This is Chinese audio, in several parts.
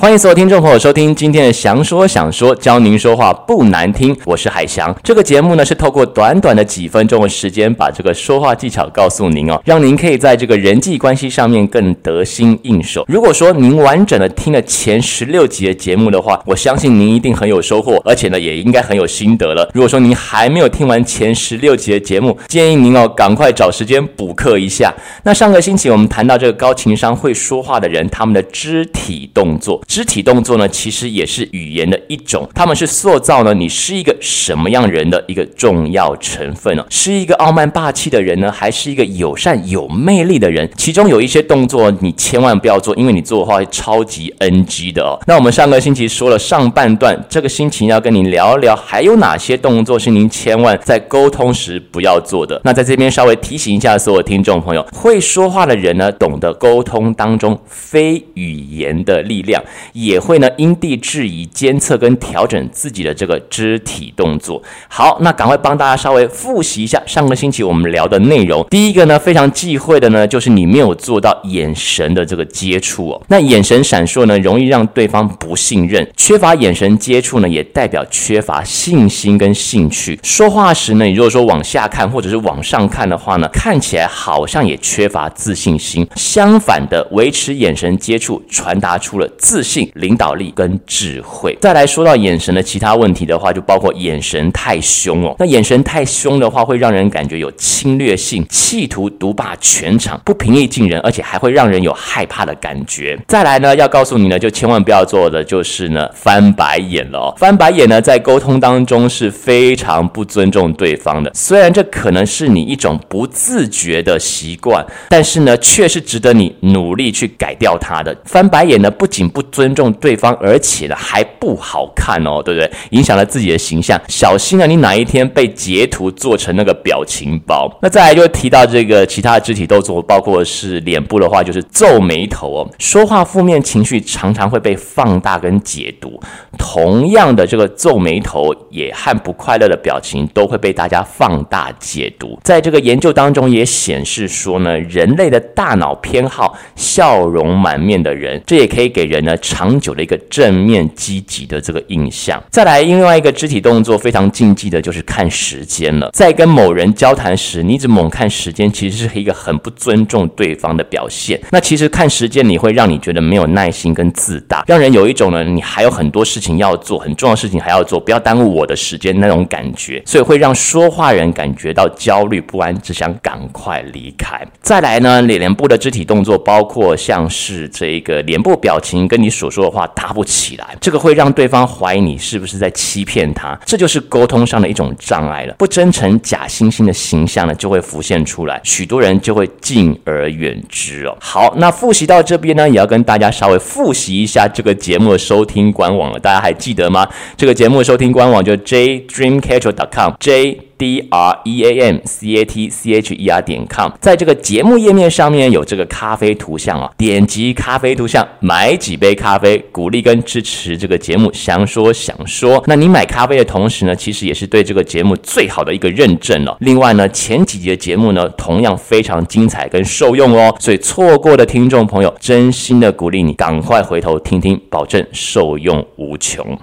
欢迎所有听众朋友收听今天的祥说想说，教您说话不难听。我是海翔。这个节目呢是透过短短的几分钟的时间，把这个说话技巧告诉您哦，让您可以在这个人际关系上面更得心应手。如果说您完整的听了前十六集的节目的话，我相信您一定很有收获，而且呢也应该很有心得了。如果说您还没有听完前十六集的节目，建议您哦赶快找时间补课一下。那上个星期我们谈到这个高情商会说话的人，他们的肢体动作。肢体动作呢，其实也是语言的一种，他们是塑造呢你是一个什么样人的一个重要成分呢？是一个傲慢霸气的人呢，还是一个友善有魅力的人？其中有一些动作你千万不要做，因为你做的话会超级 NG 的哦。那我们上个星期说了上半段，这个星期要跟您聊一聊，还有哪些动作是您千万在沟通时不要做的？那在这边稍微提醒一下所有听众朋友，会说话的人呢，懂得沟通当中非语言的力量。也会呢因地制宜监测跟调整自己的这个肢体动作。好，那赶快帮大家稍微复习一下上个星期我们聊的内容。第一个呢，非常忌讳的呢，就是你没有做到眼神的这个接触哦。那眼神闪烁呢，容易让对方不信任。缺乏眼神接触呢，也代表缺乏信心跟兴趣。说话时呢，你如果说往下看或者是往上看的话呢，看起来好像也缺乏自信心。相反的，维持眼神接触，传达出了自信。性领导力跟智慧。再来说到眼神的其他问题的话，就包括眼神太凶哦。那眼神太凶的话，会让人感觉有侵略性，企图独霸全场，不平易近人，而且还会让人有害怕的感觉。再来呢，要告诉你呢，就千万不要做的就是呢，翻白眼了。翻白眼呢，在沟通当中是非常不尊重对方的。虽然这可能是你一种不自觉的习惯，但是呢，却是值得你努力去改掉它的。翻白眼呢，不仅不尊尊重对方，而且呢还不好看哦，对不对？影响了自己的形象，小心啊！你哪一天被截图做成那个表情包？那再来就提到这个其他的肢体动作，包括是脸部的话，就是皱眉头哦。说话负面情绪常常会被放大跟解读，同样的这个皱眉头也和不快乐的表情都会被大家放大解读。在这个研究当中也显示说呢，人类的大脑偏好笑容满面的人，这也可以给人呢。长久的一个正面积极的这个印象。再来，另外一个肢体动作非常禁忌的就是看时间了。在跟某人交谈时，你一直猛看时间，其实是一个很不尊重对方的表现。那其实看时间，你会让你觉得没有耐心跟自大，让人有一种呢，你还有很多事情要做，很重要的事情还要做，不要耽误我的时间那种感觉。所以会让说话人感觉到焦虑不安，只想赶快离开。再来呢，脸部的肢体动作包括像是这个脸部表情跟你。所说的话搭不起来，这个会让对方怀疑你是不是在欺骗他，这就是沟通上的一种障碍了。不真诚、假惺惺的形象呢，就会浮现出来，许多人就会敬而远之哦。好，那复习到这边呢，也要跟大家稍微复习一下这个节目的收听官网了，大家还记得吗？这个节目收听官网就 jdreamcatcher.com，j。D R E A M C A T C H E R 点 com，在这个节目页面上面有这个咖啡图像啊，点击咖啡图像买几杯咖啡，鼓励跟支持这个节目。想说想说，那你买咖啡的同时呢，其实也是对这个节目最好的一个认证了。另外呢，前几集的节目呢，同样非常精彩跟受用哦，所以错过的听众朋友，真心的鼓励你赶快回头听听，保证受用无穷。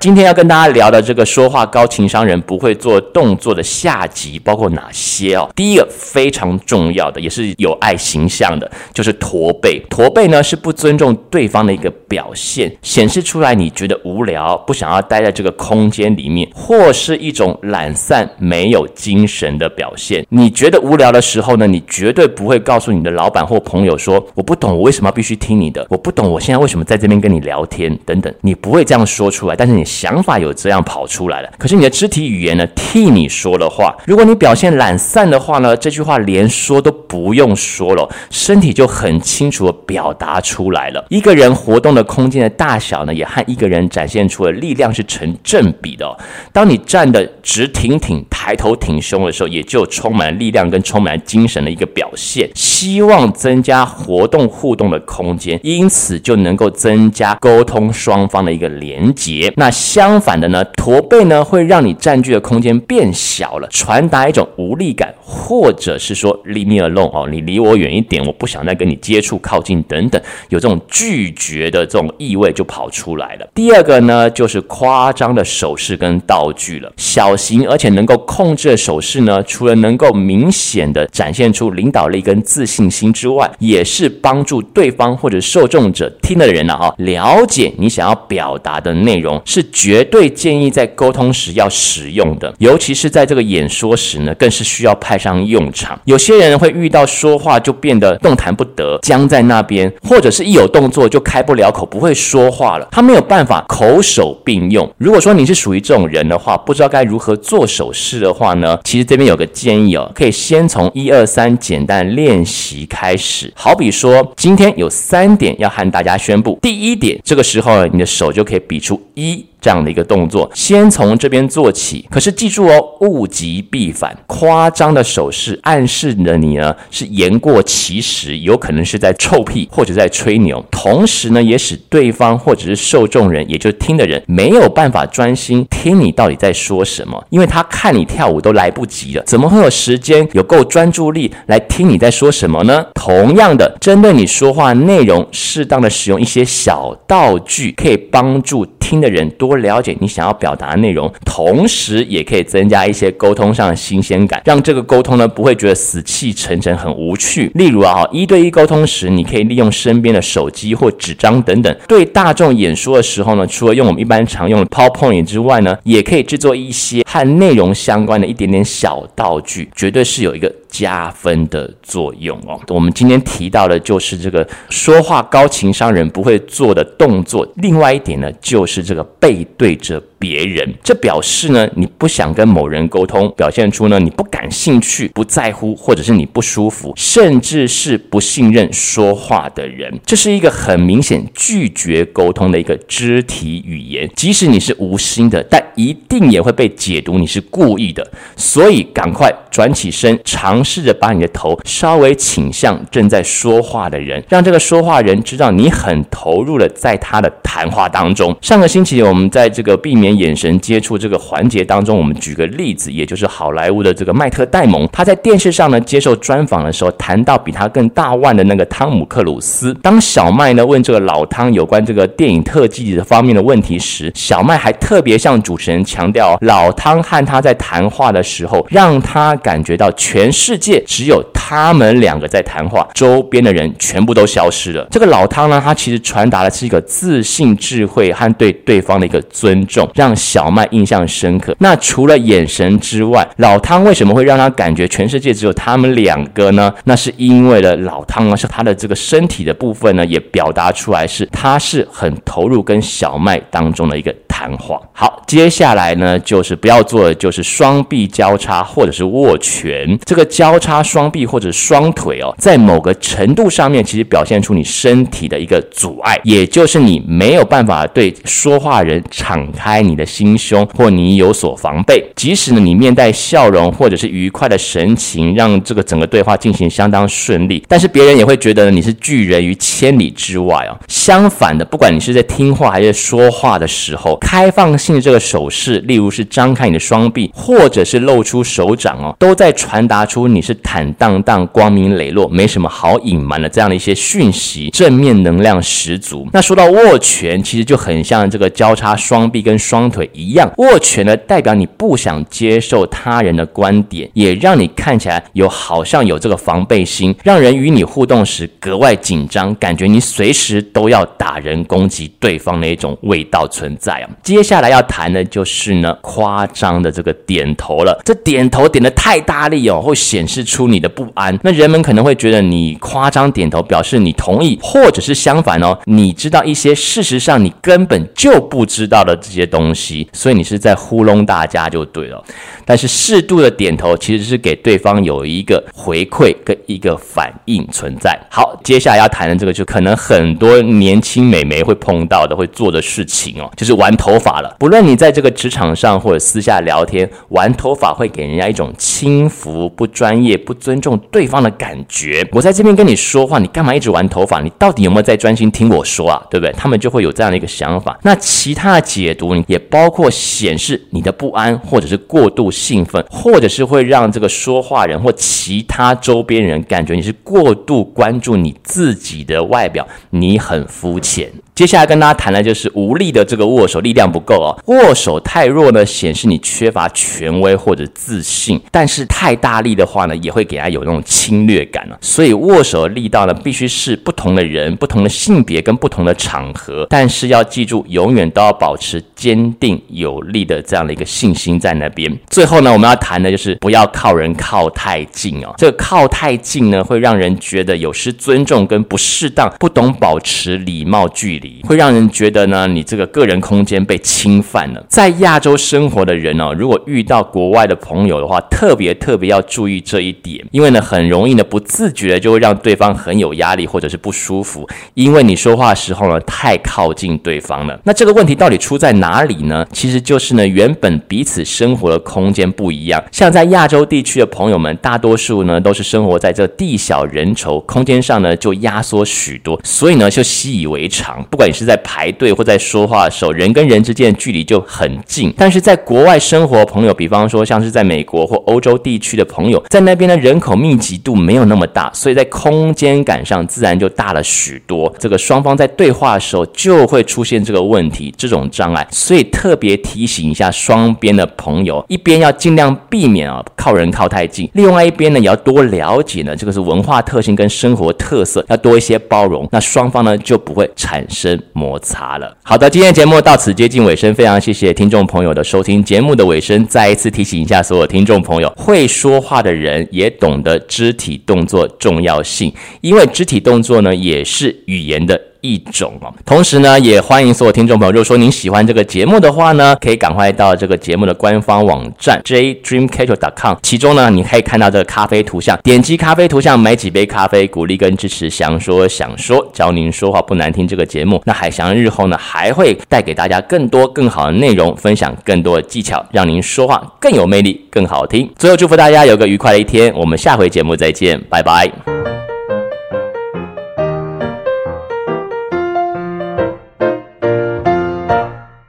今天要跟大家聊的这个说话高情商人不会做动作的下集包括哪些哦？第一个非常重要的，也是有爱形象的，就是驼背。驼背呢是不尊重对方的一个表现，显示出来你觉得无聊，不想要待在这个空间里面，或是一种懒散、没有精神的表现。你觉得无聊的时候呢，你绝对不会告诉你的老板或朋友说：“我不懂，我为什么必须听你的？我不懂，我现在为什么在这边跟你聊天？”等等，你不会这样说出来，但是你。想法有这样跑出来了，可是你的肢体语言呢，替你说了话。如果你表现懒散的话呢，这句话连说都不用说了，身体就很清楚地表达出来了。一个人活动的空间的大小呢，也和一个人展现出的力量是成正比的。当你站得直挺挺。抬头挺胸的时候，也就充满力量跟充满精神的一个表现。希望增加活动互动的空间，因此就能够增加沟通双方的一个连接。那相反的呢，驼背呢会让你占据的空间变小了，传达一种无力感，或者是说 leave me alone 哦，你离我远一点，我不想再跟你接触靠近等等，有这种拒绝的这种意味就跑出来了。第二个呢，就是夸张的手势跟道具了，小型而且能够控制手势呢，除了能够明显的展现出领导力跟自信心之外，也是帮助对方或者受众者听的人呢啊，了解你想要表达的内容，是绝对建议在沟通时要使用的，尤其是在这个演说时呢，更是需要派上用场。有些人会遇到说话就变得动弹不得，僵在那边，或者是一有动作就开不了口，不会说话了，他没有办法口手并用。如果说你是属于这种人的话，不知道该如何做手势的话呢，其实这边有个建议哦，可以先从一二三简单练习开始。好比说，今天有三点要和大家宣布。第一点，这个时候呢，你的手就可以比出一。这样的一个动作，先从这边做起。可是记住哦，物极必反，夸张的手势暗示的你呢是言过其实，有可能是在臭屁或者在吹牛。同时呢，也使对方或者是受众人，也就是听的人没有办法专心听你到底在说什么，因为他看你跳舞都来不及了，怎么会有时间有够专注力来听你在说什么呢？同样的，针对你说话内容，适当的使用一些小道具，可以帮助听的人多。多了解你想要表达的内容，同时也可以增加一些沟通上的新鲜感，让这个沟通呢不会觉得死气沉沉、很无趣。例如啊，一对一沟通时，你可以利用身边的手机或纸张等等。对大众演说的时候呢，除了用我们一般常用的 PowerPoint 之外呢，也可以制作一些和内容相关的一点点小道具，绝对是有一个加分的作用哦。我们今天提到的就是这个说话高情商人不会做的动作。另外一点呢，就是这个背对着。别人，这表示呢，你不想跟某人沟通，表现出呢你不感兴趣、不在乎，或者是你不舒服，甚至是不信任说话的人。这是一个很明显拒绝沟通的一个肢体语言。即使你是无心的，但一定也会被解读你是故意的。所以，赶快转起身，尝试着把你的头稍微倾向正在说话的人，让这个说话人知道你很投入的在他的谈话当中。上个星期我们在这个避免。眼神接触这个环节当中，我们举个例子，也就是好莱坞的这个麦特戴蒙，他在电视上呢接受专访的时候，谈到比他更大腕的那个汤姆克鲁斯。当小麦呢问这个老汤有关这个电影特技的方面的问题时，小麦还特别向主持人强调，老汤和他在谈话的时候，让他感觉到全世界只有他们两个在谈话，周边的人全部都消失了。这个老汤呢，他其实传达的是一个自信、智慧和对对方的一个尊重。让小麦印象深刻。那除了眼神之外，老汤为什么会让他感觉全世界只有他们两个呢？那是因为了老汤呢，是他的这个身体的部分呢，也表达出来是他是很投入跟小麦当中的一个谈话。好，接下来呢，就是不要做的就是双臂交叉或者是握拳。这个交叉双臂或者双腿哦，在某个程度上面，其实表现出你身体的一个阻碍，也就是你没有办法对说话人敞开你的心胸，或你有所防备，即使呢你面带笑容或者是愉快的神情，让这个整个对话进行相当顺利，但是别人也会觉得你是拒人于千里之外哦。相反的，不管你是在听话还是说话的时候，开放性的这个手势，例如是张开你的双臂，或者是露出手掌哦，都在传达出你是坦荡荡、光明磊落，没什么好隐瞒的这样的一些讯息，正面能量十足。那说到握拳，其实就很像这个交叉双臂跟双。腿一样握拳呢，代表你不想接受他人的观点，也让你看起来有好像有这个防备心，让人与你互动时格外紧张，感觉你随时都要打人攻击对方的一种味道存在啊。接下来要谈的就是呢，夸张的这个点头了。这点头点得太大力哦，会显示出你的不安。那人们可能会觉得你夸张点头表示你同意，或者是相反哦，你知道一些事实上你根本就不知道的这些东西。东西，所以你是在糊弄大家就对了。但是适度的点头其实是给对方有一个回馈跟一个反应存在。好，接下来要谈的这个，就可能很多年轻美眉会碰到的、会做的事情哦，就是玩头发了。不论你在这个职场上或者私下聊天，玩头发会给人家一种轻浮、不专业、不尊重对方的感觉。我在这边跟你说话，你干嘛一直玩头发？你到底有没有在专心听我说啊？对不对？他们就会有这样的一个想法。那其他的解读，也包括显示你的不安，或者是过度兴奋，或者是会让这个说话人或其他周边人感觉你是过度关注你自己的外表，你很肤浅。接下来跟大家谈的就是无力的这个握手力量不够哦，握手太弱呢，显示你缺乏权威或者自信；但是太大力的话呢，也会给他有那种侵略感了。所以握手力道呢，必须是不同的人、不同的性别跟不同的场合，但是要记住，永远都要保持坚定有力的这样的一个信心在那边。最后呢，我们要谈的就是不要靠人靠太近哦，这个靠太近呢，会让人觉得有失尊重跟不适当，不懂保持礼貌距离。会让人觉得呢，你这个个人空间被侵犯了。在亚洲生活的人哦，如果遇到国外的朋友的话，特别特别要注意这一点，因为呢，很容易呢，不自觉的就会让对方很有压力或者是不舒服，因为你说话时候呢，太靠近对方了。那这个问题到底出在哪里呢？其实就是呢，原本彼此生活的空间不一样。像在亚洲地区的朋友们，大多数呢都是生活在这地小人稠，空间上呢就压缩许多，所以呢就习以为常。不管你是在排队或在说话的时候，人跟人之间的距离就很近。但是在国外生活朋友，比方说像是在美国或欧洲地区的朋友，在那边的人口密集度没有那么大，所以在空间感上自然就大了许多。这个双方在对话的时候就会出现这个问题，这种障碍。所以特别提醒一下双边的朋友，一边要尽量避免啊靠人靠太近，另外一边呢也要多了解这个是文化特性跟生活特色，要多一些包容，那双方呢就不会产生。摩擦了。好的，今天节目到此接近尾声，非常谢谢听众朋友的收听。节目的尾声，再一次提醒一下所有听众朋友，会说话的人也懂得肢体动作重要性，因为肢体动作呢也是语言的。一种哦，同时呢，也欢迎所有听众朋友，如果说您喜欢这个节目的话呢，可以赶快到这个节目的官方网站 jdreamcatcher.com，其中呢，你可以看到这个咖啡图像，点击咖啡图像买几杯咖啡，鼓励跟支持想说想说教您说话不难听这个节目。那海翔日后呢，还会带给大家更多更好的内容，分享更多的技巧，让您说话更有魅力，更好听。最后祝福大家有个愉快的一天，我们下回节目再见，拜拜。